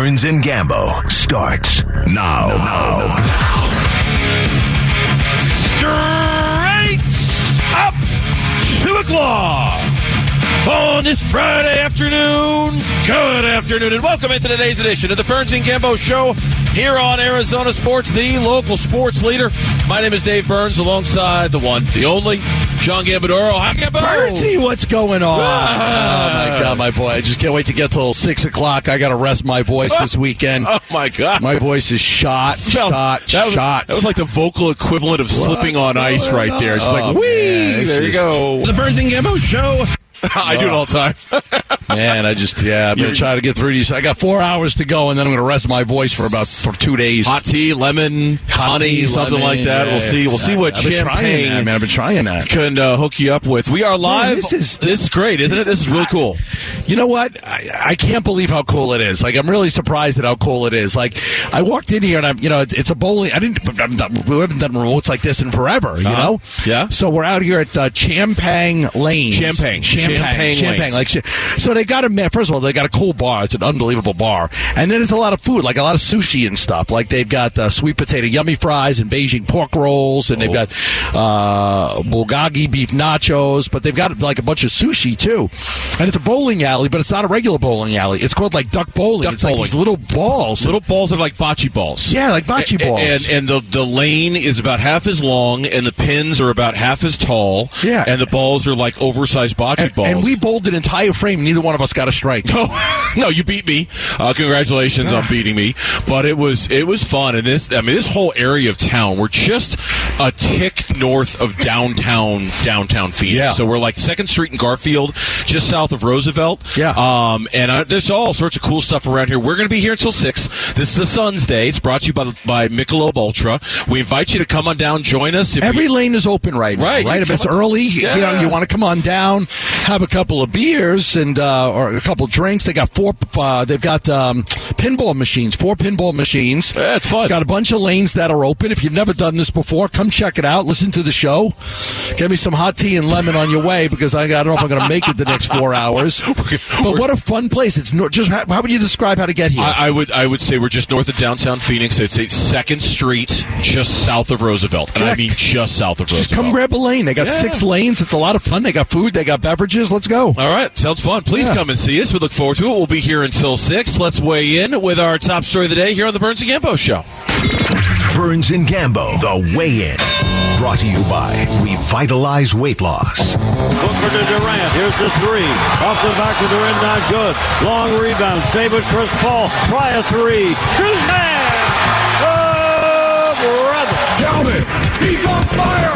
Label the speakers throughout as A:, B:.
A: Burns and Gambo starts now. now.
B: Straight up two o'clock on this Friday afternoon. Good afternoon, and welcome into today's edition of the Burns and Gambo Show here on Arizona Sports, the local sports leader. My name is Dave Burns, alongside the one, the only, John Gambadoro. Hi, Gambo.
C: Bertie, what's going on?
B: Ah.
C: Oh my god, my boy! I just can't wait to get till six o'clock. I got to rest my voice this weekend.
B: Oh my God.
C: My voice is shot,
B: Well,
C: shot,
B: that was,
C: shot.
B: That was like the vocal equivalent of slipping on ice right there. It's just like,
C: Oh,
B: wee!
C: man,
B: there you
C: just-
B: go. The Burns and Gambo Show. I do it all the time.
C: Man, I just yeah, I'm gonna try to get through these. I got four hours to go, and then I'm gonna rest my voice for about for two days.
B: Hot tea, lemon,
C: Hot
B: honey,
C: tea,
B: something
C: lemon,
B: like that.
C: yeah,
B: we'll see. We'll see what
C: I've been trying that,
B: champagne
C: man. I've been trying that.
B: can uh, hook you up with. We are live.
C: this is-
B: this is great, isn't it? This is really cool.
C: You know what? I, I can't believe how cool it is. Like, I'm really surprised at how cool it is. Like, I walked in here and I'm, you know, it's, it's a bowling. I didn't. I'm not, we haven't done remotes like this in forever. You
B: Uh-huh.
C: know?
B: Yeah.
C: So we're out here at uh, Champagne Lane.
B: Champagne.
C: Champagne.
B: Champagne
C: Champagne. Like, so they got a first of all, they got a cool bar. It's an unbelievable bar, and then there's a lot of food, like a lot of sushi and stuff. Like they've got uh, sweet potato yummy fries and Beijing pork rolls, and they've
B: Oh.
C: got uh, bulgogi beef nachos. But they've got like a bunch of sushi too, and it's a bowling alley, but it's not a regular bowling alley. It's called like duck bowling.
B: Duck
C: it's like these little balls.
B: Little balls are like bocce balls.
C: Yeah, like bocce
B: a-
C: balls.
B: And and the the lane is about half as long, and the pins are about half as tall.
C: Yeah.
B: And the balls are like oversized bocce
C: and,
B: balls.
C: and we bowled an entire frame. Neither one of us got a strike.
B: No, no, you beat me. Uh, congratulations on beating me. But it was it was fun, and this I mean this whole area of town. We're just a tick north of downtown downtown Phoenix.
C: Yeah.
B: So we're like Second Street and Garfield, just south of Roosevelt.
C: Yeah.
B: Um, and uh, there's all sorts of cool stuff around here. We're going to be here until six. This is a Sun's Day. It's brought to you by the- by Michelob Ultra. We invite you to come on down, join us. If
C: Every
B: you-
C: lane is open right now,
B: Right,
C: right? If it's early, you know, you want to come on down, have a couple of beers and uh, or a couple drinks. They got four. Uh, they've got um, pinball machines, four pinball machines.
B: Yeah, it's fun.
C: Got a bunch of lanes that are open. If you've never done this before, come check it out. Listen to the show. Get me some hot tea and lemon on your way because I, I don't know if I'm going to make it the next four hours. But what a fun place! It's no, just how, how would you describe how to get here?
B: I, I would I would say we're just north of downtown Phoenix. It's a Second Street, just south of Roosevelt, and I mean just south of
C: just
B: Roosevelt.
C: come grab a lane. They got
B: Yeah.
C: six lanes. It's a lot of fun. They got food. They got beverages. Let's go.
B: All right, sounds fun. Please
C: Yeah.
B: come and see us. We look forward to it. We'll be here until six. Let's weigh in with our top story of the day here on the Burns and Gambo Show.
A: Burns and Gambo, the weigh in. Brought to you by Revitalize Weight Loss.
D: Booker to Durant. Here's the three. Off the back of Durant, not good. Long rebound. Save it, Chris Paul. Try a three. Shoot man! Brother.
A: Tell me, he's on fire!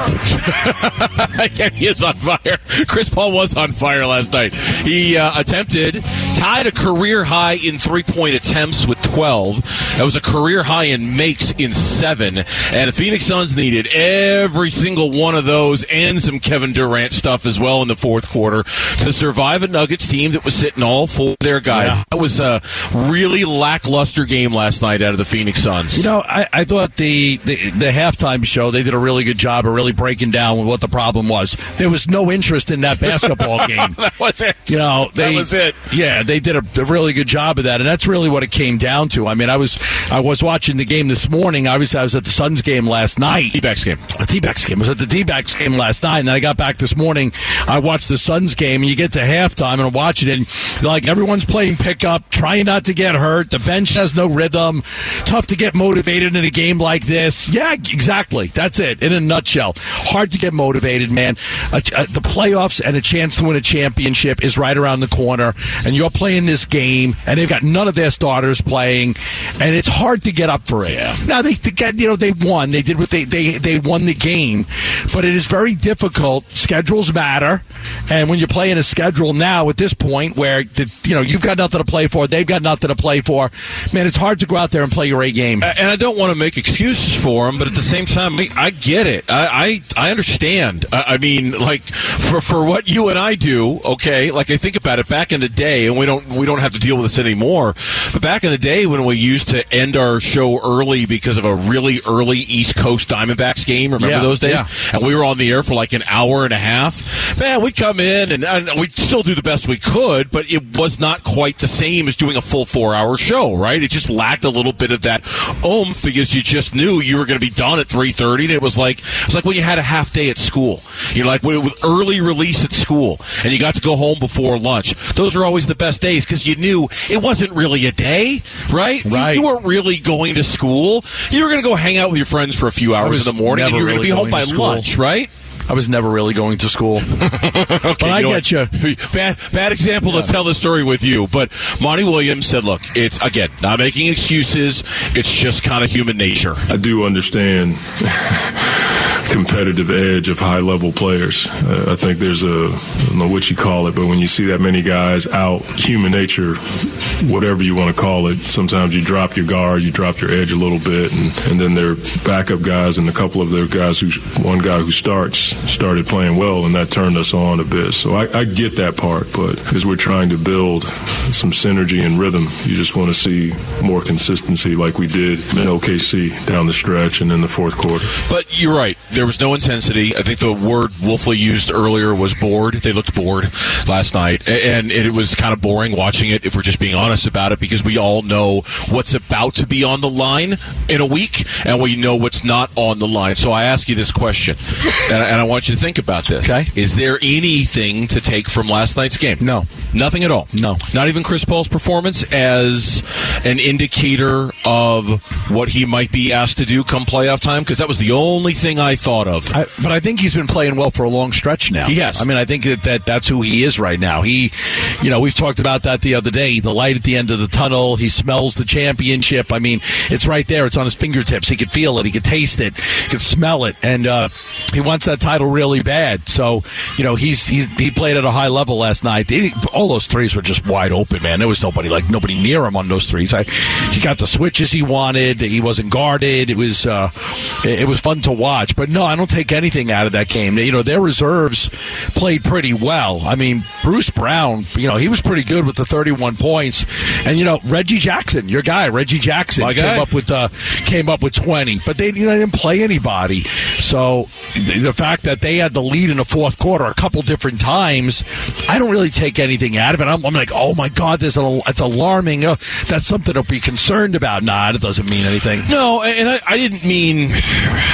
B: yeah, he is on fire. Chris Paul was on fire last night. He uh, attempted, tied a career high in three point attempts with 12. That was a career high in makes in seven. And the Phoenix Suns needed every single one of those and some Kevin Durant stuff as well in the fourth quarter to survive a Nuggets team that was sitting all four of their guys. That was a really lackluster game last night out of the Phoenix Suns.
C: You know, I, I thought the, the the halftime show they did a really good job of really breaking down what the problem was. There was no interest in that basketball game.
B: that was it.
C: You know, they,
B: that was it.
C: Yeah, they did a, a really good job of that, and that's really what it came down to. I mean, I was I was watching the game this morning. Obviously, I was at the Suns game last night.
B: D-backs game.
C: A D-backs game. I was at the D-backs game last night, and then I got back this morning. I watched the Suns game, and you get to halftime, and I'm watching it, and like everyone's playing pickup, trying not to get hurt. The bench has no rhythm. Tough to get motivated in a game like this. Yeah, exactly. That's it in a nutshell. Hard to get motivated, man. The playoffs and a chance to win a championship is right around the corner, and you're playing this game, and they've got none of their starters playing, and it's hard to get up for it.
B: Yeah.
C: Now they, they got, you know they won. They did what they they they won the game, but it is very difficult. Schedules matter, and when you're playing a schedule now at this point where the, you know you've got nothing to play for, they've got nothing to play for, man, it's hard to go out there and play your A game.
B: and I don't want to make excuses for them, but at the same time, I, I get it. I I, I understand. I, I mean, like for for what you and I do, okay. Like I think about it back in the day, and we don't we don't have to deal with this anymore. But back in the day when we used to end our show early because of a really early East Coast Diamondbacks game, remember
C: Yeah,
B: those days?
C: yeah.
B: And we were on the air for like an hour and a half. Man, we'd come in and, and we'd still do the best we could, but it was not quite the same as doing a full four hour show, right? It just lacked a little bit of that oomph because you just knew you were going to be done at three thirty. And it was like it was like when you had a half day at school. You're like with early release at school, and you got to go home before lunch. Those are always the best days because you knew it wasn't really a day, right? You-
C: Right.
B: You, weren't really going to school. You were going to go hang out with your friends for a few hours in the morning, and you were going to
C: really
B: be home by
C: school.
B: lunch, right?
C: I was never really going to school. but I
B: know
C: get you.
B: Bad, bad example to tell the story with you. But Monty Williams said, "Look, it's again not making excuses. It's just kind of human nature."
E: I do understand competitive edge of high level players. Uh, I think there's a I don't know what you call it, but when you see that many guys out, human nature, whatever you want to call it, sometimes you drop your guard, you drop your edge a little bit, and, and then their backup guys and a couple of their guys who one guy who starts started playing well, and that turned us on a bit. So I, I get that part, but as we're trying to build some synergy and rhythm, you just want to see more consistency like we did in OKC down the stretch and in the fourth quarter.
B: But you're right. There was no intensity. I think the word Wolfley used earlier was bored. They looked bored last night, and it was kind of boring watching it. If we're just being honest about it, because we all know what's about to be on the line in a week, and we know what's not on the line. So I ask you this question, and I, and I want you to think about this.
C: Okay.
B: Is there anything to take from last night's game?
C: No.
B: Nothing at all.
C: No.
B: Not even Chris Paul's performance as an indicator of what he might be asked to do come playoff time? Because that was the only thing I thought of.
C: I, but I think he's been playing well for a long stretch now.
B: Has.
C: I mean, I think that, that that's who he is right now. He, you know, we've talked about that the other day. The light at the end of the tunnel. He smells the championship. I mean, it's right there. It's on his fingertips. He could feel it. He could taste it. He could smell it. And uh, he wants that title really bad. So, you know, he's, he's he played at a high level last night. He- all those threes were just wide open, man. There was nobody like nobody near him on those threes. I, he got the switches he wanted. He wasn't guarded. It was uh, it, it was fun to watch. But no, I don't take anything out of that game. You know, their reserves played pretty well. I mean, Bruce Brown, you know, he was pretty good with the 31 points. And you know, Reggie Jackson, your guy, Reggie Jackson,
B: My
C: came
B: guy.
C: up with uh, came up with 20. But they you know, didn't play anybody. So the, the fact that they had the lead in the fourth quarter a couple different times, I don't really take anything out of it. I'm, I'm like, oh my god, there's a, it's alarming. Uh, that's something to be concerned about. Nah, it doesn't mean anything.
B: no, and I, I didn't mean.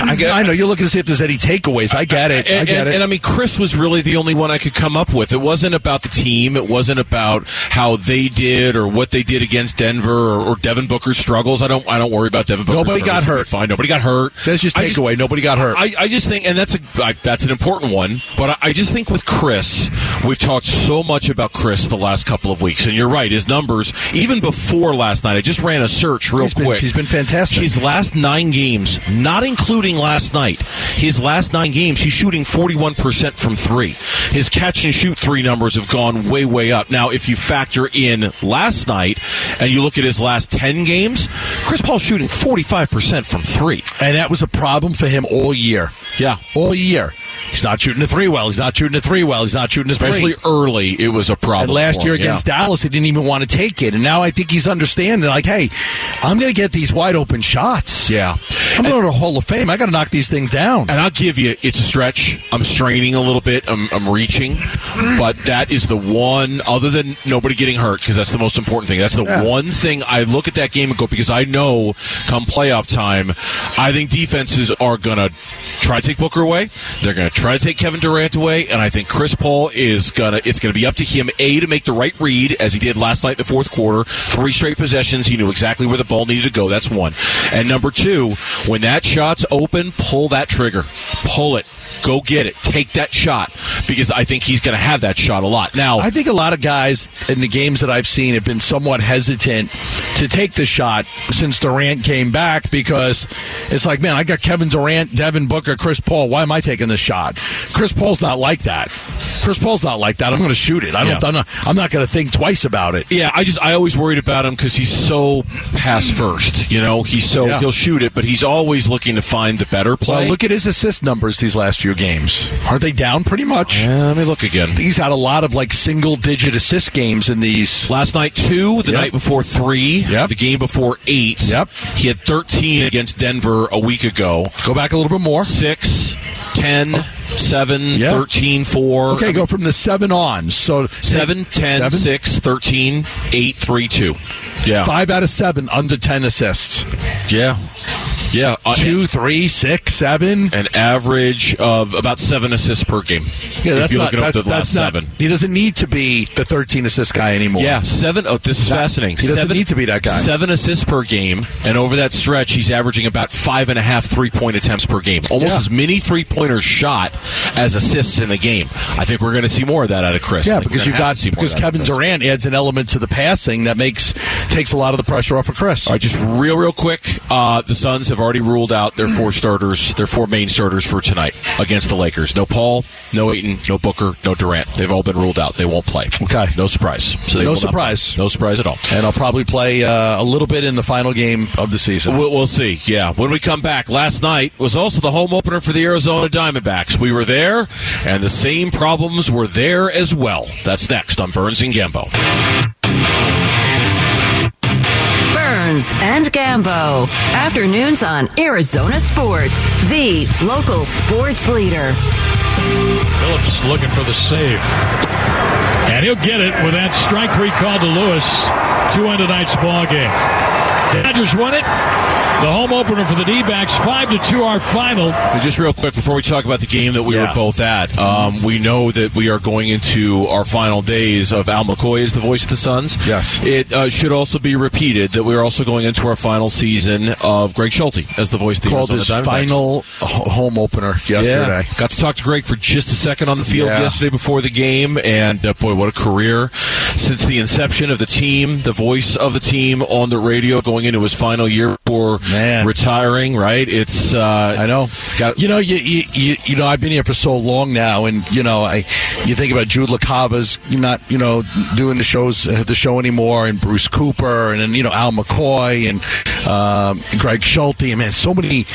B: I,
C: I know you're looking to see if there's any takeaways. I get it. I
B: And,
C: get
B: and-
C: it.
B: and I mean, Chris was really the only one I could come up with. It wasn't about the team. It wasn't about how they did or what they did against Denver or, or Devin Booker's struggles. I don't. I don't worry about Devin Booker.
C: Nobody got hurt.
B: Fine. Nobody got hurt.
C: That's just takeaway. Nobody got hurt.
B: I, I just think, and that's a I, that's an important one. But I, I just think with Chris, we've talked so much about Chris the last couple of weeks, and you're right. His numbers, even before last night, I just ran a search real
C: He's been-
B: quick.
C: he's been fantastic.
B: His last nine games, not including last night, his last nine games, he's shooting 41 percent from three. His catch and shoot three numbers have gone way way up. Now, if you factor in last night and you look at his last 10 games, Chris Paul's shooting 45 percent from three.
C: And that was a problem for him all year.
B: Yeah.
C: All year. He's not shooting the three well. He's not shooting the three well. He's not shooting the
B: Especially
C: three.
B: early, it was a problem.
C: And last year
B: him,
C: against
B: yeah.
C: Dallas, he didn't even want to take it. And now I think he's understanding, like, hey, I'm going to get these wide open shots.
B: Yeah.
C: I'm going to the Hall of Fame. I got to knock these things down.
B: And I'll give you, it's a stretch. I'm straining a little bit. I'm, I'm reaching. But that is the one, other than nobody getting hurt, because that's the most important thing. That's the
C: Yeah.
B: one thing I look at that game and go, because I know come playoff time, I think defenses are going to try to take Booker away. They're going to try to take Kevin Durant away. And I think Chris Paul is going to, it's going to be up to him, A, to make the right read, as he did last night in the fourth quarter. Three straight possessions. He knew exactly where the ball needed to go. That's one. And number two, when that shot's open, pull that trigger. Pull it. Go get it. Take that shot because I think he's going to have that shot a lot. Now,
C: I think a lot of guys in the games that I've seen have been somewhat hesitant to take the shot since Durant came back because it's like, man, I got Kevin Durant, Devin Booker, Chris Paul. Why am I taking the shot? Chris Paul's not like that. Chris Chris Paul's not like that. I'm going to shoot it. I don't.
B: Yeah.
C: I'm not, I'm not going to think twice about it.
B: Yeah, I just I always worried about him because he's so pass first. You know, he's so
C: Yeah.
B: he'll shoot it, but he's always looking to find the better play.
C: Well, look at his assist numbers these last few games. Aren't they down pretty much?
B: Yeah, let me look again.
C: He's had a lot of like single digit assist games in these.
B: Last night two, the
C: Yep.
B: night before three,
C: Yep.
B: the game before eight.
C: Yep.
B: He had 13 against Denver a week ago.
C: Go back a little bit more.
B: 6, 10, 7,
C: Yeah.
B: 13, 4.
C: Okay, go from the seven on. So
B: 7, 10,
C: Seven?
B: 6, 13, 8, 3, 2. Yeah.
C: Five out of seven under ten assists.
B: Yeah. Yeah. Uh,
C: Two, three, six, seven.
B: An average of about seven assists per game.
C: Yeah,
B: if
C: that's
B: you
C: not. That's,
B: the last
C: that's not.
B: seven.
C: He doesn't need to be the 13 assist guy anymore.
B: Yeah, seven. Oh, this is fascinating.
C: he doesn't
B: seven,
C: need to be that guy.
B: Seven assists per game, and over that stretch, he's averaging about five and a half three-point attempts per game. Almost
C: Yeah.
B: as many three-pointers shot as assists in the game. I think we're going to see more of that out of Chris.
C: Yeah, because you've got
B: to see more
C: because
B: that
C: Kevin Durant adds an element to the passing that makes takes a lot of the pressure off of Chris.
B: All right, just real, real quick. Uh, the Suns have already ruled out their four starters, their four main starters for tonight against the Lakers. No Paul, no Ayton, no Booker, no Durant. They've all been ruled out. They won't play.
C: Okay.
B: no surprise. So
C: No surprise.
B: No surprise at all.
C: And I'll probably play uh, a little bit in the final game of the season.
B: We'll, we'll see. Yeah. When we come back, last night was also the home opener for the Arizona Diamondbacks. We were there, and the same problems were there as well. That's next on Burns and Gambo.
F: And Gambo. Afternoons on Arizona Sports, the local sports leader.
G: Phillips looking for the save. And he'll get it with that strike three call to Lewis. Two on tonight's ball game. Dodgers won it. The home opener for the D-backs, five to two, our final.
B: Just real quick before we talk about the game that we
C: Yeah.
B: were both at, um, we know that we are going into our final days of Al McCoy as the voice of the Suns.
C: Yes.
B: It uh, should also be repeated that we are also going into our final season of Greg Schulte as the voice of the
C: Called
B: Arizona
C: his
B: Diamondbacks.
C: final home opener yesterday.
B: Yeah. Got to talk to Greg for just a second on the field
C: Yeah.
B: yesterday before the game, and uh, boy, what a career since the inception of the team, the voice of the team on the radio, going into his final year before
C: Man.
B: retiring. Right? It's uh,
C: I know.
B: Got,
C: you know, you, you you you know, I've been here for so long now, and you know, I you think about Jude LaCava's not you know doing the shows uh, the show anymore, and Bruce Cooper, and then you know Al McCoy and um, Greg Schulte. I mean, so many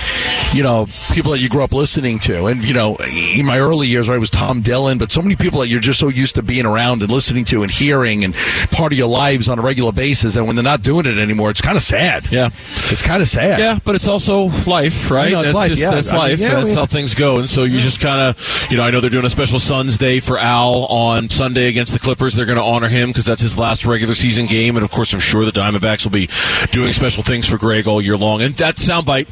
C: you know people that you grew up listening to, and you know, in my early years, right, it was Tom Dillon, but so many people that you're just so used to being around and listening to and hearing, and part of your lives on a regular basis, and when they're not doing it anymore, it's kind of sad.
B: Yeah.
C: it's kind of sad.
B: Yeah, but it's also life, right?
C: I know, it's
B: that's
C: life,
B: just
C: yeah.
B: that's
C: I mean,
B: life.
C: yeah,
B: that's how things go. And so you just kind of, you know, I know they're doing a special Suns Day for Al on Sunday against the Clippers. They're going to honor him because that's his last regular season game. And of course, I'm sure the Diamondbacks will be doing special things for Greg all year long. And that soundbite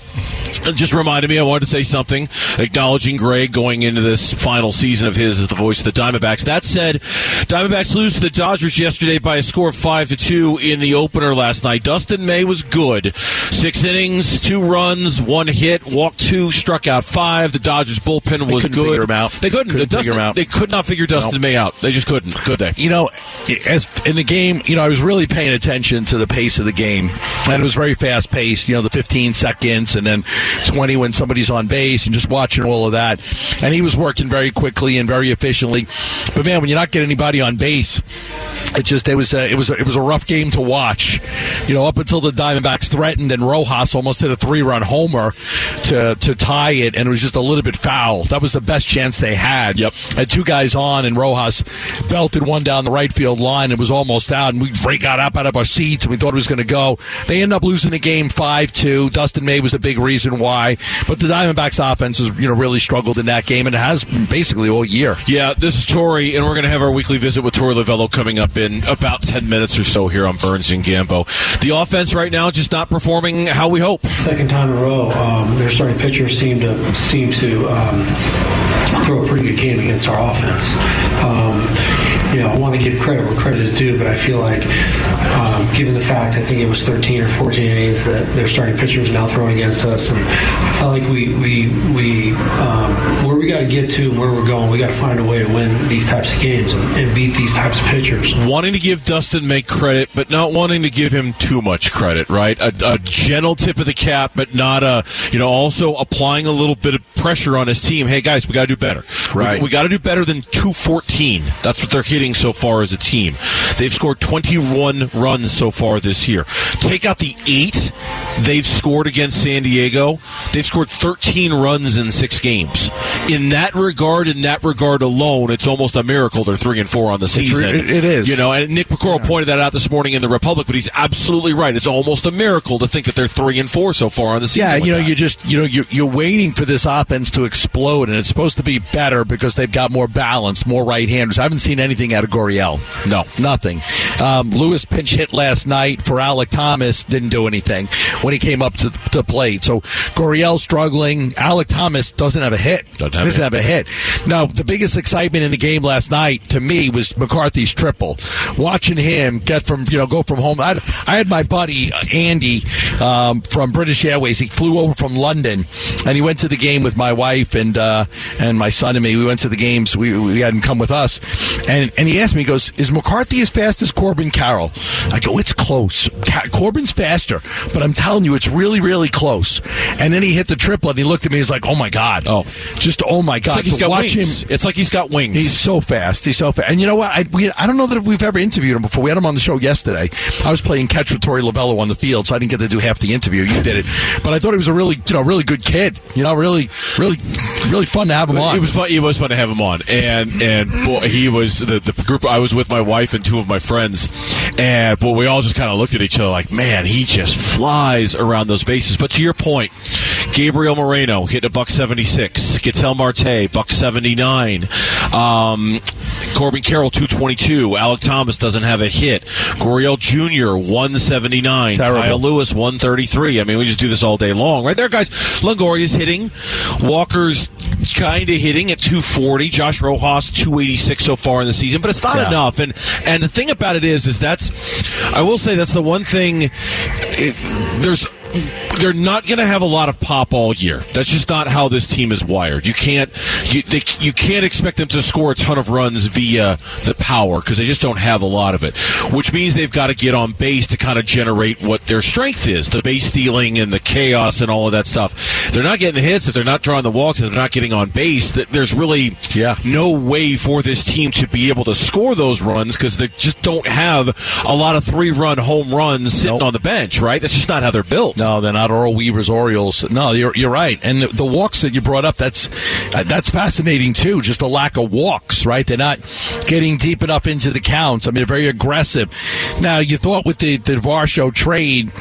B: just reminded me I wanted to say something acknowledging Greg going into this final season of his as the voice of the Diamondbacks. That said, Diamondbacks lose to the Dodgers yesterday by a score of five to two in the opener last night. Dustin May was good. Six innings, two runs, one hit, walked two, struck out five. The Dodgers bullpen was
C: couldn't
B: good.
C: figure him out.
B: They couldn't.
C: Couldn't
B: Dustin,
C: figure him out.
B: They could not figure Dustin May out. They just couldn't. Could they?
C: you know, as in the game, you know, I was really paying attention to the pace of the game, and it was very fast paced. You know, the 15 seconds and then 20 when somebody's on base, and just watching all of that. And he was working very quickly and very efficiently. But man, when you're not getting anybody on base, it just it was a, it was a, it was a rough game to watch. You know, up until the Diamondbacks threatened and Rojas almost hit a three run homer to to tie it, and it was just a little bit foul. That was the best chance they had.
B: Yep.
C: Had two guys on, and Rojas belted one down the right field line and was almost out. And we got up out of our seats and we thought it was going to go. They end up losing the game five two. Dustin May was a big reason why, but the Diamondbacks offense has you know really struggled in that game and it has basically all year.
B: Yeah, this is Tori, and we're going to have our weekly visit with Torey Lovullo coming up in about 10 minutes or so here on Burns and Gambo. The offense right now just not performing how we hope.
H: Second time in a row, um, their starting pitcher seemed to seem to um, throw a pretty good game against our offense. Um, you know, I want to give credit where credit is due, but I feel like, um, given the fact, I think it was 13 or 14 innings that their starting pitcher is now throwing against us, and I felt like we, we, we um, where we got to get to and where we're going, we got to find a way to win these types of games and, and beat these types of pitchers.
B: Wanting to give Dustin May credit, but not wanting to give him too much credit, right? A, a gentle tip of the cap, but not a, you know, also applying a little bit of pressure on his team. Hey, guys, we got to do better.
C: Right.
B: We, we got to do better than 214. That's what they're hitting so far as a team. They've scored 21 runs so far this year. Take out the eight they've scored against San Diego. They've scored 13 runs in six games. In that regard, in that regard alone, it's almost a miracle they're three and four on the season.
C: it- it is.
B: You know, and Nick McCorl pointed that out this morning in the Republic, but he's absolutely right. It's almost a miracle to think that they're three and four so far on the season.
C: Yeah, you know,
B: that.
C: you just you know you're, you're waiting for this offense to explode, and it's supposed to be better because they've got more balance, more right-handers. I haven't seen anything out of Gurriel.
B: No.
C: nothing. Um, Lewis pinch hit last night for Alec Thomas, didn't do anything when he came up to the plate. So Gurriel struggling. Alec Thomas doesn't have a hit.
B: Doesn't have a
C: doesn't have a hit. Now, the biggest excitement in the game last night to me was McCarthy's triple. Watching him get from you know go from home. I, I had my buddy uh, Andy um, from British Airways. He flew over from London, and he went to the game with my wife and uh, and my son and me. We went to the games. We, we had him come with us, and and he asked me, he goes, "Is McCarthy as fast as Corbin Carroll?" I go, "It's close. Corbin's faster, but I'm telling you, it's really really close." And then he hit the triple, and he looked at me. He's like, "Oh my god!
B: Oh.
C: just oh my
B: It's
C: god!"
B: like he's got
C: watch
B: wings.
C: him.
B: It's like he's got wings.
C: He's so fast. He's so fast. And you know what? I, we, I don't know that we've ever interviewed him before. We had him on the show yesterday. I was playing catch with Torey Lovullo on the field, so I didn't get to do half the interview. You did it, but I thought he was a really, you know, really good kid. You know, really, really, really fun to have him on.
B: It was fun. It was fun to have him on, and and boy, he was the, the group. I was with my wife and two of my friends, and but we all just kind of looked at each other like, man, he just flies around those bases. But to your point, Gabriel Moreno hit a buck seventy six. Ketel Marte buck seventy nine. Um, Corbin Carroll two twenty two. Alec Thomas doesn't have a hit. Gurriel Jr. one seventy nine.
C: Terrible.
B: Kyle Lewis 133. I mean, we just do this all day long, right there, guys. Longoria's hitting. Walker's kind of hitting at 240. Josh Rojas 286 so far in the season, but it's not
C: Yeah.
B: enough. And and the thing about it is, is that's I will say that's the one thing. It, there's they're not going to have a lot of pop all year. That's just not how this team is wired. You can't you, they, you can't expect them to score a ton of runs via the power because they just don't have a lot of it. Which means they've got to get on base to kind of generate what their strength is, the base stealing and the chaos and all of that stuff. They're not getting hits if they're not drawing the walks if they're not getting on base. th- There's really
C: Yeah.
B: no way for this team to be able to score those runs because they just don't have a lot of three run home runs sitting
C: Nope.
B: on the bench. Right? That's just not how they're built.
C: No, they're not Earl Weaver's Orioles. No, you're, you're right. And the, the walks that you brought up, that's uh, that's fascinating too. Just a lack of walks, right? They're not getting deep enough into the counts. I mean, they're very aggressive. Now, you thought with the the Varsho trade,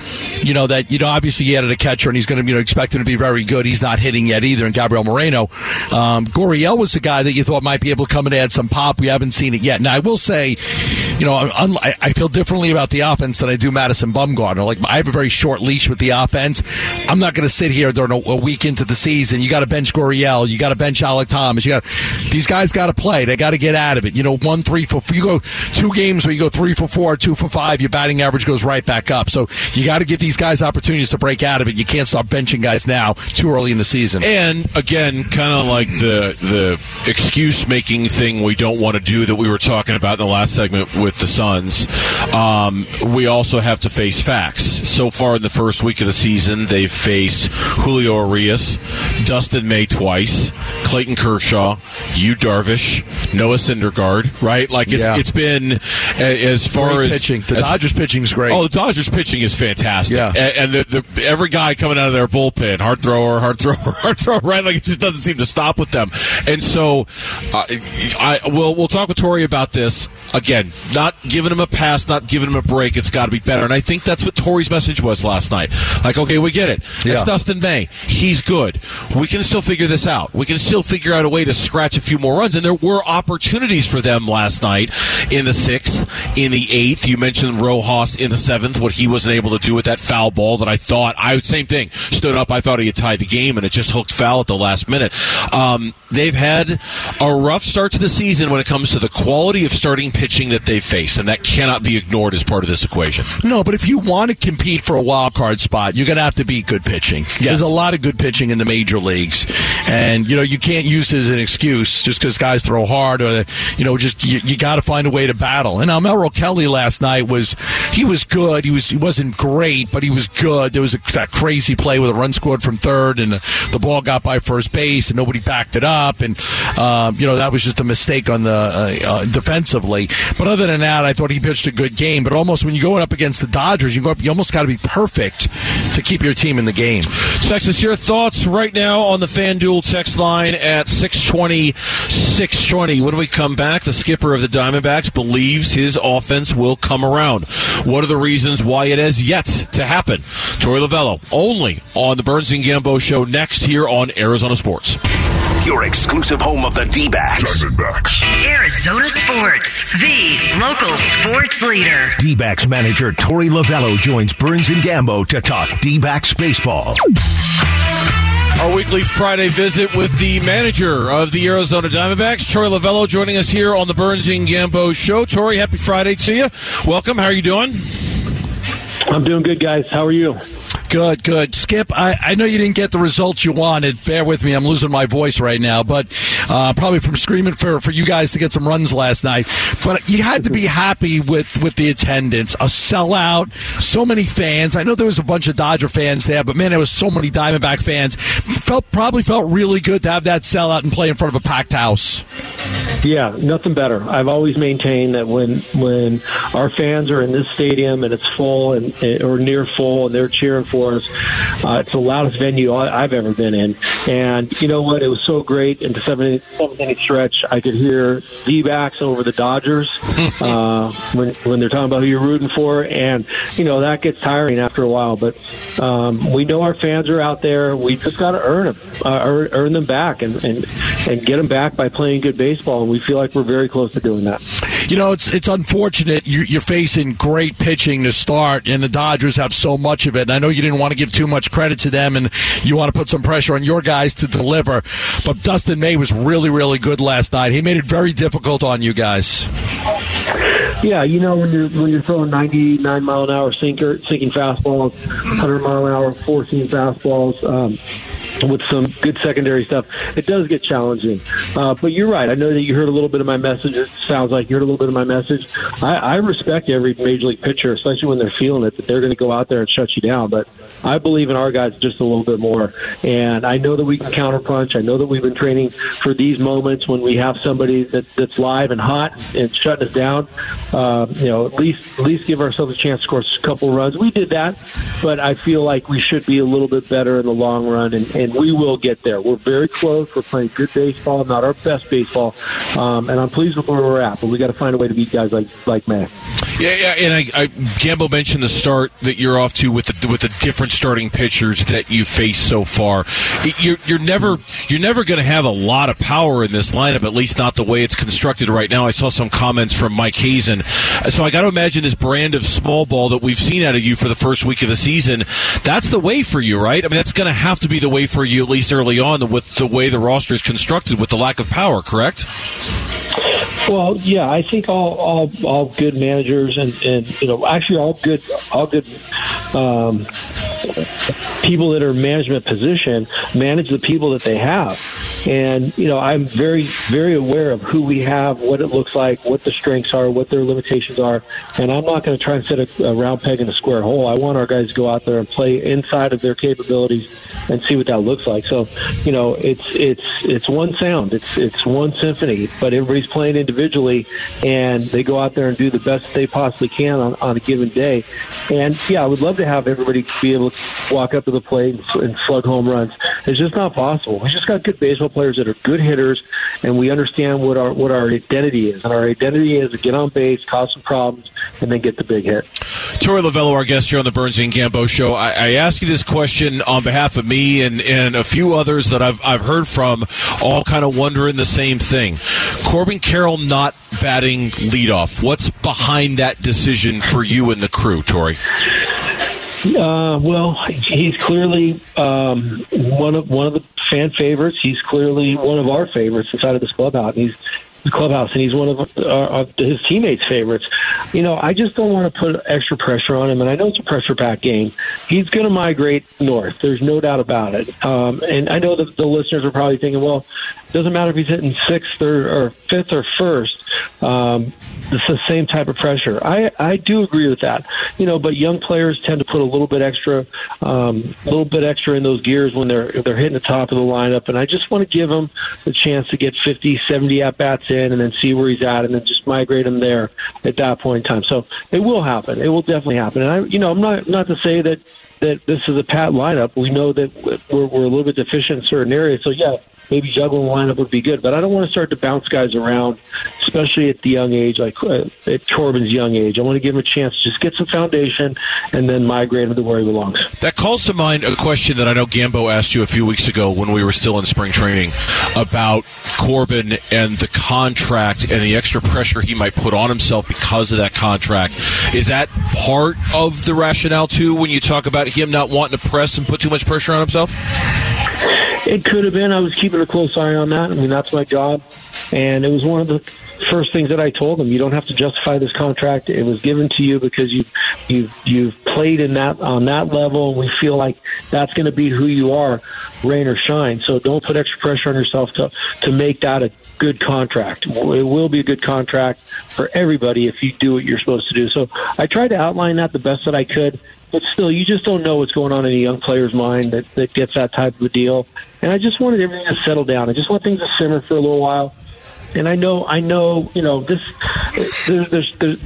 C: you know that you know obviously he added a catcher and he's going to you know expect him to be very good. He's not hitting yet either. And Gabriel Moreno, um, Gurriel was the guy that you thought might be able to come and add some pop. We haven't seen it yet. Now, I will say, you know, I I feel differently about the offense than I do Madison Bumgarner. Like I have a very short leash with the offense. I'm not going to sit here during a, a week into the season. You got to bench Gurriel. You got to bench Alec Thomas. You got these guys got to play. They got to get out of it. You know, one three for you go two games where you go three for four, two for five. Your batting average goes right back up. So you got to give these guys opportunities to break out of it. You can't start benching guys now too early in the season.
B: And again, kind of like the the excuse making thing we don't want to do that we were talking about in the last segment with the Suns. Um, we also have to face facts. So far in the first week of the season, they've faced Julio Urías, Dustin May twice, Clayton Kershaw, Yu Darvish, Noah Syndergaard. Right? Like it's
C: Yeah.
B: it's been as far
C: Great
B: as
C: pitching. The
B: as-
C: Dodgers pitching is great.
B: Oh, the Dodgers pitching is fantastic.
C: Yeah.
B: A- and, the, the every guy coming out of their bullpen, hard thrower, hard thrower, hard thrower, right? Like it just doesn't seem to stop with them. And so, uh, I will we'll talk with Torey about this again. Not giving him a pass, not giving him a break. It's got to be better. And I think that's what Torey's message was last night. Like, okay, we get it.
C: Yeah.
B: It's Dustin May. He's good. We can still figure this out. We can still figure out a way to scratch a few more runs. And there were opportunities for them last night in the sixth in the eighth. You mentioned Rojas in the seventh, what he wasn't able to do with that foul ball that I thought I same thing. Stood up, I thought he had tied the game, and it just hooked foul at the last minute. Um, they've had a rough start to the season when it comes to the quality of starting pitching that they face, and that cannot be ignored as part of this equation.
C: No, but if you want to compete for a wild card spot, you're going to have to be good pitching. Yes. There's a lot of good pitching in the major leagues, and you know you can't use it as an excuse just because guys throw hard or you know just you, you got to find a way to battle. And now Merrill Kelly last night was he was good. He was he wasn't great, but he was good. There was a, that crazy play with a run scored from third, and the, ball got by first base, and nobody backed it up, and um, you know that was just a mistake on the uh, uh, defensively. But other than that, I thought he pitched a good game. But almost when you're going up against the Dodgers, you go up, you almost got to be perfect to keep your team in the game.
B: Texas, your thoughts right now on the FanDuel text line at 620 620. When we come back, the skipper of the Diamondbacks believes his offense will come around. What are the reasons why it has yet to happen? Torey Lovullo, only on the Burns and Gambo show next here on Arizona Sports.
A: Your exclusive home of the D-backs.
F: Diamondbacks. Arizona Sports, the local sports leader.
A: D-backs manager Torey Lovullo joins Burns and Gambo to talk D-backs baseball.
B: Our weekly Friday visit with the manager of the Arizona Diamondbacks, Torey Lovullo, joining us here on the Burns and Gambo show. Torey, happy Friday to you. Welcome. How are you doing?
I: I'm doing good, guys. How are you?
C: Good, good. Skip, I, I know you didn't get the results you wanted. Bear with me, I'm losing my voice right now, but uh, probably from screaming for, for you guys to get some runs last night. But you had to be happy with, with the attendance. A sellout, so many fans. I know there was a bunch of Dodger fans there, but man, there was so many Diamondback fans. Felt Probably felt really good to have that sellout and play in front of a packed house.
I: Yeah, nothing better. I've always maintained that when when our fans are in this stadium and it's full and or near full and they're cheering for Uh, it's the loudest venue I've ever been in. And you know what? It was so great. In the seventh, seventh inning stretch, I could hear D-backs over the Dodgers uh, when when they're talking about who you're rooting for, and you know that gets tiring after a while. But um, we know our fans are out there. We just got to earn them, uh, earn, earn them back, and, and and get them back by playing good baseball. And we feel like we're very close to doing that.
C: You know, it's it's unfortunate you're facing great pitching to start, and the Dodgers have so much of it. And I know you didn't want to give too much credit to them, and you want to put some pressure on your guys to deliver. But Dustin May was really, really good last night. He made it very difficult on you guys.
I: Yeah, you know when you're when you're throwing 99 mile an hour sinker, sinking fastballs, 100 mile an hour, 14 fastballs. Um, with some good secondary stuff, it does get challenging. Uh, but you're right. I know that you heard a little bit of my message. It sounds like you heard a little bit of my message. I, I respect every major league pitcher, especially when they're feeling it, that they're going to go out there and shut you down. But I believe in our guys just a little bit more. And I know that we can counterpunch. I know that we've been training for these moments when we have somebody that, that's live and hot and shutting us down. Uh, you know, at least at least give ourselves a chance to score a couple runs. We did that, but I feel like we should be a little bit better in the long run, and, and we will get there. We're very close. We're playing good baseball, not our best baseball, um, and I'm pleased with where we're at. But we got to find a way to beat guys like like Matt.
B: Yeah, yeah, and I, I Gambo mentioned the start that you're off to with the with the different starting pitchers that you face so far. You're you're never you're never going to have a lot of power in this lineup, at least not the way it's constructed right now. I saw some comments from Mike Hazen, so I got to imagine this brand of small ball that we've seen out of you for the first week of the season. That's the way for you, right? I mean, that's going to have to be the way for you at least early on with the way the roster is constructed with the lack of power. Correct?
I: Well, yeah, I think all all, all good managers and, and you know actually all good all good um, people that are management position manage the people that they have. And, you know, I'm very, very aware of who we have, what it looks like, what the strengths are, what their limitations are. And I'm not going to try and set a, a round peg in a square hole. I want our guys to go out there and play inside of their capabilities and see what that looks like. So, you know, it's, it's, it's one sound. It's, it's one symphony, but everybody's playing individually and they go out there and do the best they possibly can on, on a given day. And yeah, I would love to have everybody be able to walk up to the plate and, and slug home runs. It's just not possible. We just got good baseball players that are good hitters, and we understand what our what our identity is. And our identity is to get on base, cause some problems, and then get the big hit.
B: Torey Lovullo, our guest here on the Burns and Gambo show. I, I ask you this question on behalf of me and, and a few others that I've I've heard from, all kind of wondering the same thing. Corbin Carroll not batting leadoff. What's behind that decision for you and the crew, Torey?
I: Uh, well, he's clearly um, one of one of the fan favorites. He's clearly one of our favorites inside of this clubhouse. He's clubhouse, and he's one of, uh, his teammates' favorites. You know, I just don't want to put extra pressure on him, and I know it's a pressure-packed game. He's going to migrate north. There's no doubt about it. Um, and I know that the listeners are probably thinking, well, doesn't matter if he's hitting sixth or, or fifth or first. Um, it's the same type of pressure. I, I do agree with that. You know, but young players tend to put a little bit extra, um, little bit extra in those gears when they're they're hitting the top of the lineup. And I just want to give him the chance to get 50, 70 at bats in, and then see where he's at, and then just migrate him there at that point in time. So it will happen. It will definitely happen. And I, you know, I'm not not to say that that this is a pat lineup. We know that we're, we're a little bit deficient in certain areas. So yeah, maybe juggling the lineup would be good. But I don't want to start to bounce guys around, especially at the young age, like uh, at Corbin's young age. I want to give him a chance to just get some foundation and then migrate him to where he belongs.
B: That calls to mind a question that I know Gambo asked you a few weeks ago when we were still in spring training about Corbin and the contract and the extra pressure he might put on himself because of that contract. Is that part of the rationale too when you talk about him not wanting to press and put too much pressure on himself?
I: It could have been. I was keeping a close eye on that. I mean, that's my job. And it was one of the first things that I told him. You don't have to justify this contract. It was given to you because you you've you've played in that on that level. And we feel like that's going to be who you are, rain or shine. So don't put extra pressure on yourself to to make that a good contract. It will be a good contract for everybody if you do what you're supposed to do. So I tried to outline that the best that I could but still, you just don't know what's going on in a young player's mind that, that gets that type of a deal. And I just wanted everything to settle down. I just want things to simmer for a little while. And I know, I know, you know, this, there's, there's, there's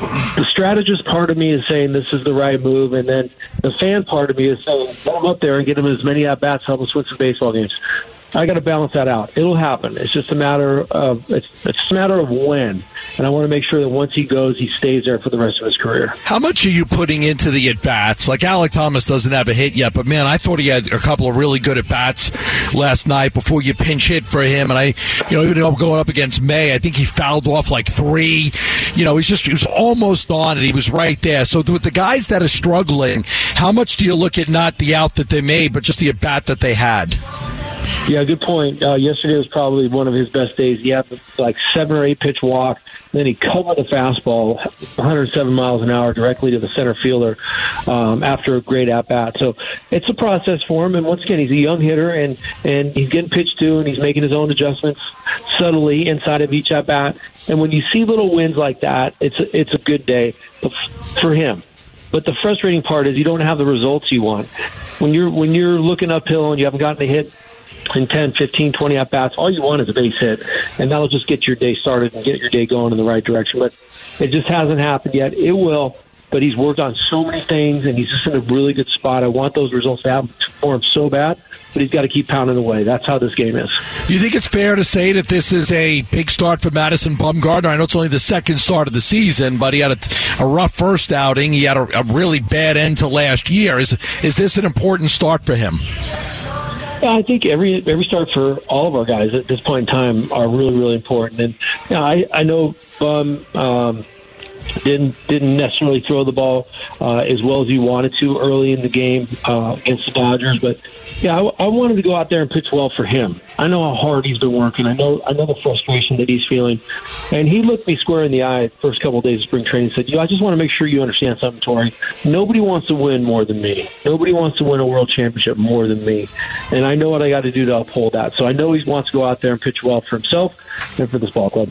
I: the strategist part of me is saying this is the right move, and then the fan part of me is saying, him up there and get him as many at bats, help us win some baseball games. I got to balance that out. It'll happen. It's just a matter of it's, it's a matter of when, and I want to make sure that once he goes, he stays there for the rest of his career.
C: How much are you putting into the at bats? Like Alec Thomas doesn't have a hit yet, but man, I thought he had a couple of really good at bats last night before you pinch hit for him. And I, you know, even going up against May, I think he fouled off like three. You know, he's just he was almost on it. He was right there. So with the guys that are struggling, how much do you look at not the out that they made, but just the at bat that they had?
I: Yeah, good point. Uh, yesterday was probably one of his best days. He had like seven or eight pitch walk. Then he covered the fastball, 107 miles an hour, directly to the center fielder um, after a great at bat. So it's a process for him. And once again, he's a young hitter, and and he's getting pitched to, and he's making his own adjustments subtly inside of each at bat. And when you see little wins like that, it's a, it's a good day for him. But the frustrating part is you don't have the results you want. When you're when you're looking uphill and you haven't gotten a hit in 10, 15, 20 at bats. All you want is a base hit, and that'll just get your day started and get your day going in the right direction. But it just hasn't happened yet. It will, but he's worked on so many things, and he's just in a really good spot. I want those results to happen for him so bad, but he's got to keep pounding away. That's how this game is.
C: Do you think it's fair to say that this is a big start for Madison Bumgarner? I know it's only the second start of the season, but he had a, a rough first outing. He had a, a really bad end to last year. Is is this an important start for him?
I: Yeah, I think every every start for all of our guys at this point in time are really really important. And you know, I I know Bum um, didn't didn't necessarily throw the ball uh, as well as he wanted to early in the game uh, against the Dodgers, but yeah, I, I wanted to go out there and pitch well for him. I know how hard he's been working. I know I know the frustration that he's feeling, and he looked me square in the eye the first couple of days of spring training. and Said, "You, I just want to make sure you understand something, Torey. Nobody wants to win more than me. Nobody wants to win a world championship more than me, and I know what I got to do to uphold that. So I know he wants to go out there and pitch well for himself for this ball club."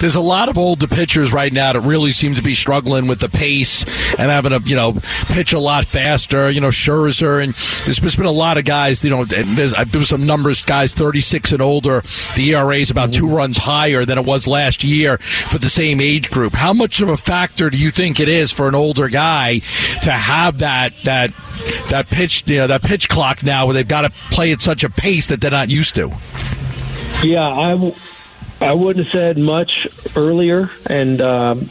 C: There's a lot of older pitchers right now that really seem to be struggling with the pace and having to, you know, pitch a lot faster. You know, Scherzer and there's been a lot of guys. You know, there's uh, there was some numbers, guys 36 and older. The ERA is about two runs higher than it was last year for the same age group. How much of a factor do you think it is for an older guy to have that that that pitch, you know, that pitch clock now where they've got to play at such a pace that they're not used to?
I: Yeah, I, I wouldn't have said much earlier, and um,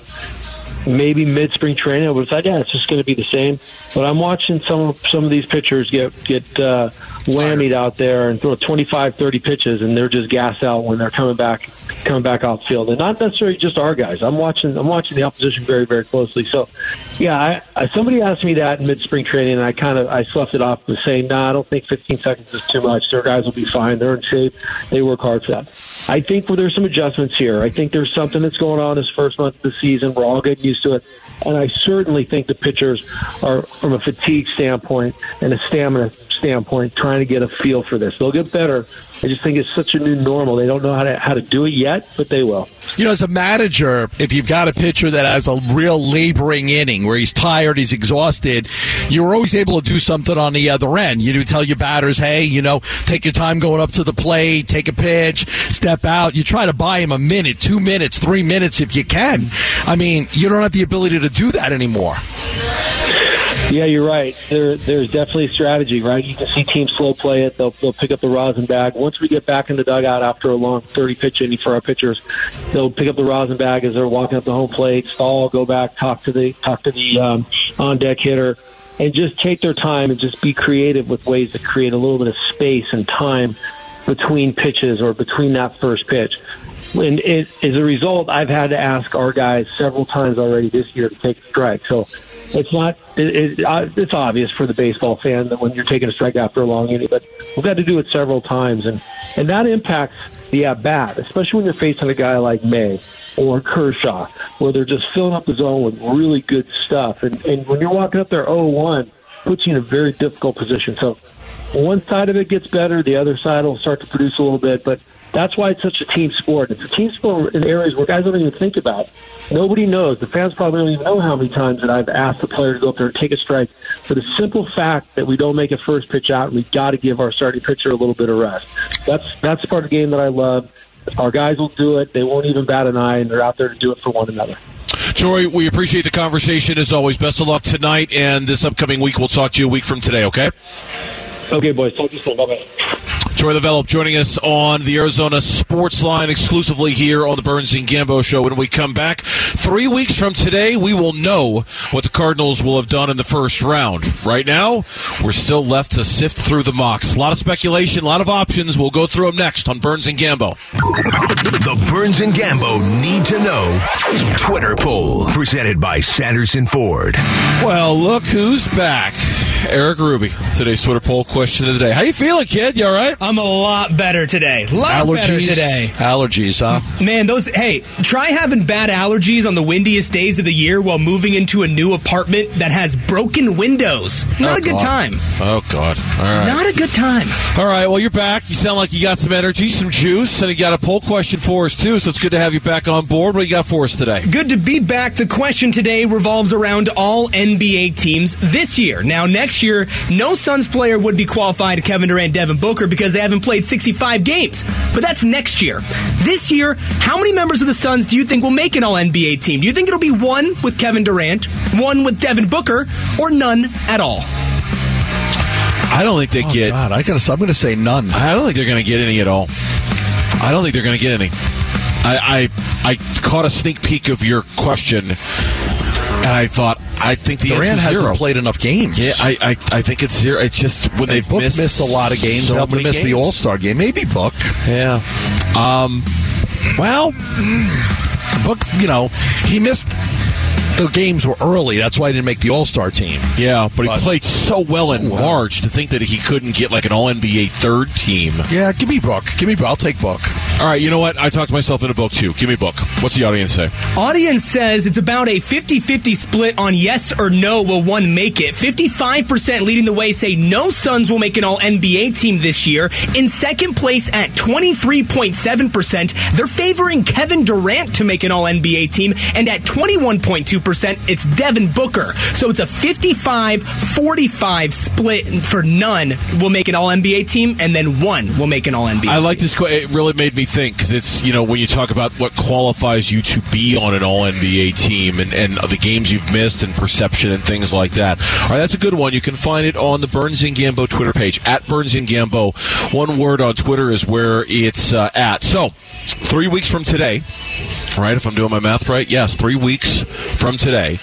I: maybe mid spring training. I would have thought, yeah, it's just going to be the same. But I'm watching some of some of these pitchers get get uh, whammied out there and throw 25, 30 pitches, and they're just gas out when they're coming back coming back off field, and not necessarily just our guys. I'm watching I'm watching the opposition very very closely. So, yeah, I, I, somebody asked me that in mid spring training, and I kind of I sloughed it off with saying, "No, nah, I don't think 15 seconds is too much. Their guys will be fine. They're in shape. They work hard for that." I think there's some adjustments here. I think there's something that's going on this first month of the season. We're all getting used to it. And I certainly think the pitchers are, from a fatigue standpoint and a stamina standpoint, trying to get a feel for this. They'll get better. I just think it's such a new normal. They don't know how to how to do it yet, but they will.
C: You know, as a manager, if you've got a pitcher that has a real laboring inning where he's tired, he's exhausted, you're always able to do something on the other end. You do tell your batters, hey, you know, take your time going up to the plate, take a pitch, step out. You try to buy him a minute, two minutes, three minutes if you can. I mean, you don't have the ability to do that anymore.
I: Yeah, you're right. There, there's definitely a strategy, right? You can see teams slow play it. They'll, they'll pick up the rosin bag. Once we get back in the dugout after a long 30 pitch inning for our pitchers, they'll pick up the rosin bag as they're walking up the home plate, stall, go back, talk to the talk to the um, on deck hitter, and just take their time and just be creative with ways to create a little bit of space and time between pitches or between that first pitch. And it, as a result, I've had to ask our guys several times already this year to take a strike. So it's not it, it, it's obvious for the baseball fan that when you're taking a strike after a long inning, but we've had to do it several times, and and that impacts the at bat, especially when you're facing a guy like May or Kershaw, where they're just filling up the zone with really good stuff, and and when you're walking up there 0-1, puts you in a very difficult position. So one side of it gets better, the other side will start to produce a little bit, but that's why it's such a team sport. It's a team sport in areas where guys don't even think about. Nobody knows. The fans probably don't even know how many times that I've asked the player to go up there and take a strike for the simple fact that we don't make a first pitch out and we got to give our starting pitcher a little bit of rest. That's that's the part of the game that I love. Our guys will do it. They won't even bat an eye, and they're out there to do it for one another.
B: Torey, we appreciate the conversation as always. Best of luck tonight and this upcoming week. We'll talk to you a week from today, okay?
I: Okay, boys. Talk to you soon. Bye-bye.
B: Torey Lovullo joining us on the Arizona Sports Line exclusively here on the Burns and Gambo Show. When we come back, three weeks from today, we will know what the Cardinals will have done in the first round. Right now, we're still left to sift through the mocks. A lot of speculation, a lot of options. We'll go through them next on Burns and Gambo.
A: The Burns and Gambo Need to Know Twitter poll presented by Sanderson Ford.
B: Well, look who's back. Eric Ruby, today's Twitter poll question of the day. How you feeling, kid? You all right?
J: I'm a lot better today. A lot
C: allergies,
J: better today.
C: Allergies, huh?
J: Man, those. Hey, try having bad allergies on the windiest days of the year while moving into a new apartment that has broken windows. Not
B: Oh,
J: a good
B: God.
J: time.
B: Oh, God. All right.
J: Not a good time.
B: All right, well, you're back. You sound like you got some energy, some juice, and you got a poll question for us, too, so it's good to have you back on board. What you got for us today?
J: Good to be back. The question today revolves around all NBA teams this year. Now, next year, no Suns player would be qualified to Kevin Durant, Devin Booker because they haven't played 65 games. But that's next year. This year, how many members of the Suns do you think will make an all NBA team? Do you think it'll be one with Kevin Durant, one with Devin Booker, or none at all?
B: I don't think they
C: Oh,
B: get.
C: God, I gotta, I'm going to say none.
B: I don't think they're going to get any at all. I don't think they're going to get any. I, I I caught a sneak peek of your question, and I thought I think the
C: Durant hasn't
B: zero.
C: played enough games.
B: Yeah, I, I I think it's zero. It's just when they've
C: Book
B: missed,
C: missed, a lot of games.
B: So
C: helped him
B: many
C: miss the. All Star game. Maybe Book.
B: Yeah. Um. Well,
C: Book, you know, he missed. The games were early. That's why he didn't make the All Star team.
B: yeah, but he played so well in
C: well.
B: March to think that he couldn't get like an All NBA third team.
C: Yeah, give me Book. Give me Book. I'll take Book.
B: All right, you know what? I talked myself into book too. Give me a book. What's the audience say?
J: Audience says it's about a 50 50 split on yes or no will one make it. 55% leading the way say no Suns will make an all NBA team this year. In second place at 23.7%, they're favoring Kevin Durant to make an all NBA team. And at 21.2%, it's Devin Booker. So it's a 55 45 split for none will make an all NBA team, and then one will make an all NBA
B: I like this. que- It really made me think because it's you know when you talk about what qualifies you to be on an All NBA team and and the games you've missed and perception and things like that. All right, that's a good one. You can find it on the Burns and Gambo Twitter page at Burns and Gambo. One word on Twitter is where it's uh, at. So three weeks from today. Right? If I'm doing my math right, yes, three weeks from today.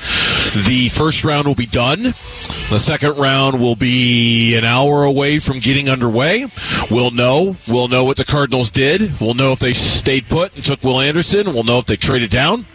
B: The first round will be done. The second round will be an hour away from getting underway. We'll know. We'll know what the Cardinals did. We'll know if they stayed put and took Will Anderson. We'll know if they traded down.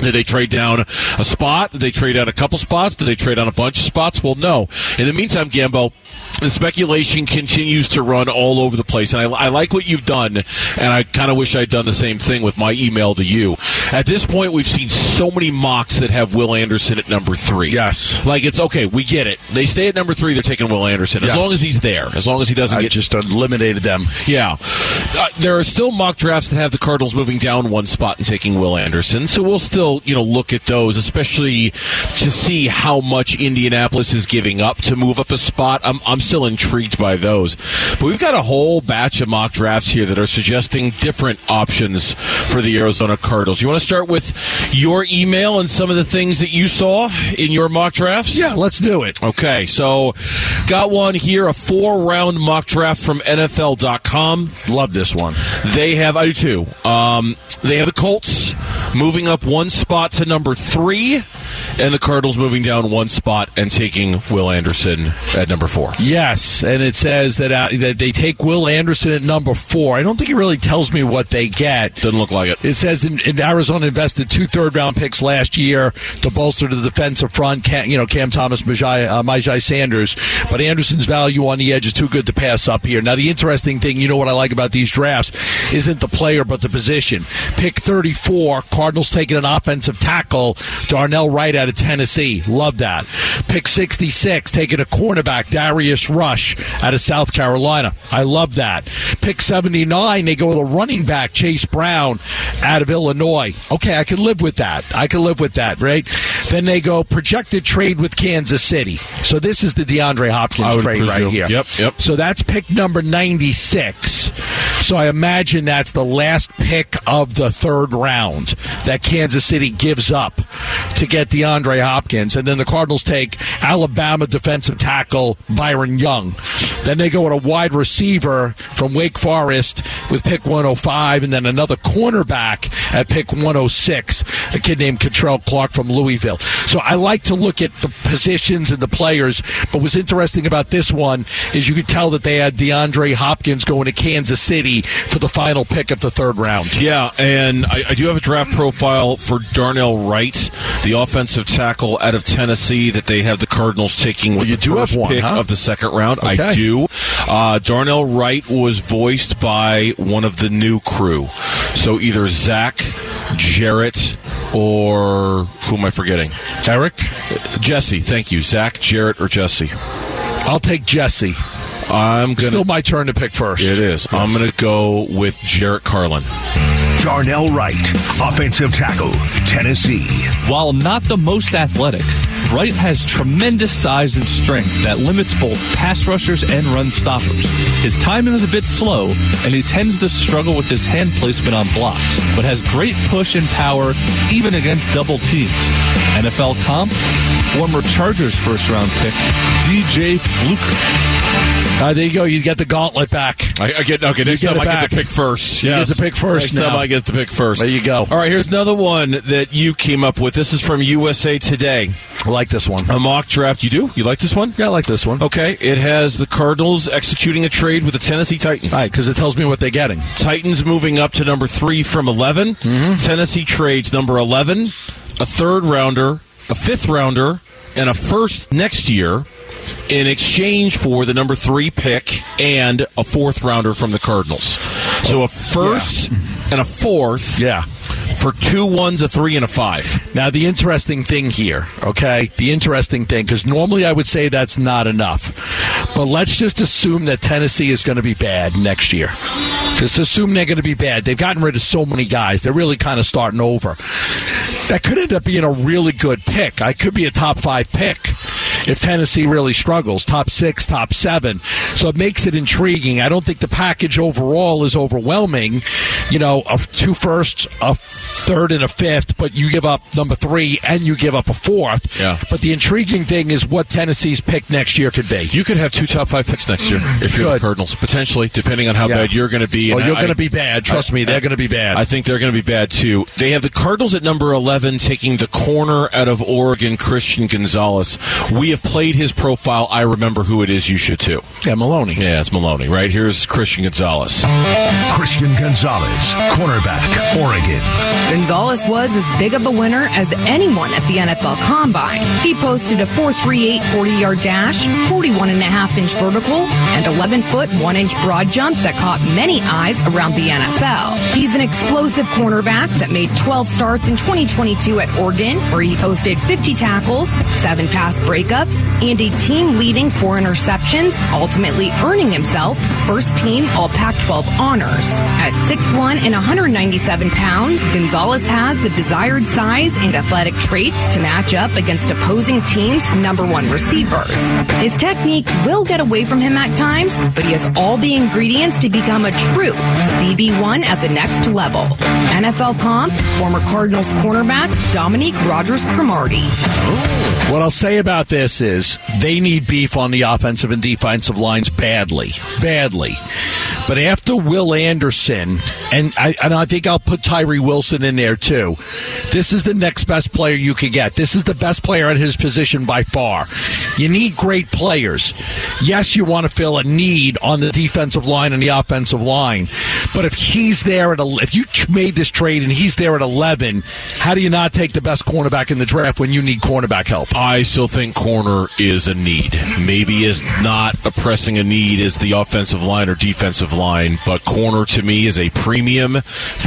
B: Did they trade down a spot? Did they trade down a couple spots? Did they trade down a bunch of spots? Well, no. In the meantime, Gambo, the speculation continues to run all over the place. And I, I like what you've done, and I kind of wish I'd done the same thing with my email to you. At this point, we've seen so many mocks that have Will Anderson at number three.
C: Yes.
B: Like, it's okay, we get it. They stay at number three, they're taking Will Anderson. As
C: Yes.
B: long as he's there, as long as he doesn't
C: I
B: get
C: just eliminated them.
B: yeah. Uh, there are still mock drafts that have the Cardinals moving down one spot and taking Will Anderson. So we'll still, you know, look at those, especially to see how much Indianapolis is giving up to move up a spot. I'm, I'm still intrigued by those. But we've got a whole batch of mock drafts here that are suggesting different options for the Arizona Cardinals. You want to start with your email and some of the things that you saw in your mock drafts?
C: Yeah, let's do it.
B: Okay, so got one here, a four round mock draft from NFL.com.
C: Love this one.
B: They have, I do too. Um, they have the Colts moving up one spot to number three, and the Cardinals moving down one spot and taking Will Anderson at number four.
C: Yes, and it says that uh, that they take Will Anderson at number four. I don't think it really tells me what they get.
B: Doesn't look like it.
C: It says in, in Arizona invested two third round picks last year to bolster the defensive front. Cam, you know Cam Thomas, Myjai, uh, Myjai Sanders, but Anderson's value on the edge is too good to pass up here. Now the interesting thing, you know what I like about these drafts, isn't the player but the position. Pick thirty four, Cardinals taking an offensive tackle, Darnell Wright out of Tennessee. Love that. Pick sixty six, taking a cornerback, Darius Rush out of South Carolina. I love that. Pick seventy nine, they go with a running back, Chase Brown out of Illinois. Okay, I can live with that. I can live with that, right? Then they go projected trade with Kansas City. So this is the DeAndre Hopkins trade
B: presume.
C: right here.
B: Yep, yep.
C: So that's pick number 96. So I imagine that's the last pick of the third round that Kansas City gives up to get DeAndre Hopkins. And then the Cardinals take Alabama defensive tackle Byron Young. Then they go at a wide receiver from Wake Forest with pick 105, and then another cornerback at pick 106, a kid named Kei'Trel Clark from Louisville. So I like to look at the positions and the players, but what's interesting about this one is you could tell that they had DeAndre Hopkins going to Kansas City for the final pick of the third round.
B: Yeah, and I, I do have a draft profile for Darnell Wright, the offensive tackle out of Tennessee that they have the Cardinals taking with
C: you
B: the
C: do have
B: first
C: one,
B: pick
C: huh?
B: of the second round. I do. Uh, Darnell Wright was voiced by one of the new crew, so either Zach, Jarrett, or who am I forgetting?
C: Eric?
B: Jesse. Thank you, Zach, Jarrett, or Jesse.
C: I'll take Jesse.
B: I'm gonna.
C: Still my turn to pick first.
B: it is. I'm gonna go with Jarrett Carlin.
A: Darnell Wright, offensive tackle, Tennessee.
K: While not the most athletic, Wright has tremendous size and strength that limits both pass rushers and run stoppers. His timing is a bit slow, and he tends to struggle with his hand placement on blocks, but has great push and power even against double teams. NFL comp, former Chargers first round pick, DJ Fluker.
C: Uh, there you go. You get the gauntlet back.
B: I, I get okay. Next
C: get
B: time I
C: back.
B: get to pick first.
C: You
B: Yes.
C: get to pick first
B: Next time. I get to pick first.
C: There you go.
B: All right, here's another one that you came up with. This is from USA Today.
C: I like this one.
B: A mock draft. You do? You like this one?
C: Yeah, I like this one.
B: Okay. It has the Cardinals executing a trade with the Tennessee Titans.
C: All right, because it tells me what they're getting.
B: Titans moving up to number three from 11.
C: Mm-hmm.
B: Tennessee trades number 11, a third rounder, a fifth rounder, and a first next year in exchange for the number three pick and a fourth rounder from the Cardinals. So a first and a fourth
C: Yeah.
B: For two ones, a three, and a five.
C: Now, the interesting thing here, okay? The interesting thing, because normally I would say that's not enough. But let's just assume that Tennessee is going to be bad next year. Just assume they're going to be bad. They've gotten rid of so many guys. They're really kind of starting over. That could end up being a really good pick. I could be a top five pick. If Tennessee really struggles, top six, top seven. So it makes it intriguing. I don't think the package overall is overwhelming. You know, a two firsts, a third, and a fifth, but you give up number three and you give up a fourth.
B: Yeah.
C: But the intriguing thing is what Tennessee's pick next year could be.
B: You could have two top five picks next year if you're the Cardinals, potentially, depending on how
C: Yeah.
B: bad you're going to be.
C: Oh,
B: And
C: you're going to be bad. Trust me, they're going to be bad.
B: I think they're going to be bad too. They have the Cardinals at number 11, taking the corner out of Oregon, Christian Gonzalez. We have played his profile. I remember who it is. You should too.
C: Yeah, Maloney.
B: Yeah, it's Maloney, right? Here's Christian Gonzalez.
A: Christian Gonzalez, cornerback, Oregon.
L: Gonzalez was as big of a winner as anyone at the NFL Combine. He posted a 4.38 40 yard dash, 41 and a half inch vertical, and 11 foot 1 inch broad jump that caught many eyes around the NFL. He's an explosive cornerback that made 12 starts in 2022 at Oregon, where he posted 50 tackles, 7 pass breakups, and a team leading 4 interceptions, ultimately earning himself first team All Pac 12 honors. At 6'1 and 197 pounds, Gonzalez has the desired size and athletic traits to match up against opposing teams' number one receivers. His technique will get away from him at times, but he has all the ingredients to become a true CB1 at the next level. NFL comp, former Cardinals cornerback Dominique Rodgers Cromartie.
C: What I'll say about this is they need beef on the offensive and defensive lines badly, badly. But after Will Anderson, and I, and I think I'll put Tyree Wilson in there too. This is the next best player you could get. This is the best player at his position by far. You need great players. Yes, you want to fill a need on the defensive line and the offensive line, but if he's there at a, if you made this trade and he's there at eleven, how do you not take the best cornerback in the draft when you need cornerback help?
B: I still think corner is a need. Maybe is not a pressing a need as the offensive line or defensive line, but corner to me is a premium,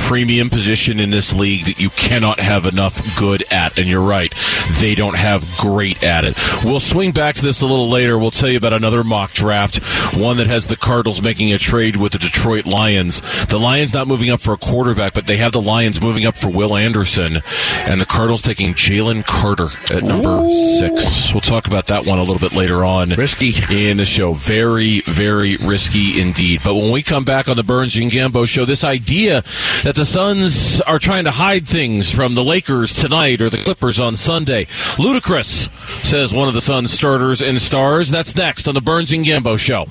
B: premium position in this league that you cannot have enough good at. And you're right, they don't have great at it. We'll swing back to this a little later. We'll tell you about another mock draft, one that has the Cardinals making a trade with the Detroit Lions. The Lions not moving up for a quarterback, but they have the Lions moving up for Will Anderson, and the Cardinals taking Jalen Carter at number six. We'll talk about that one a little bit later on.
C: Risky.
B: In the show. Very, very risky indeed. But when we come back on the Burns and Gambo show, this idea that the Suns are trying to hide things from the Lakers tonight or the Clippers on Sunday. Ludicrous, says one of the Suns starters and stars. That's next on the Burns and Gambo show.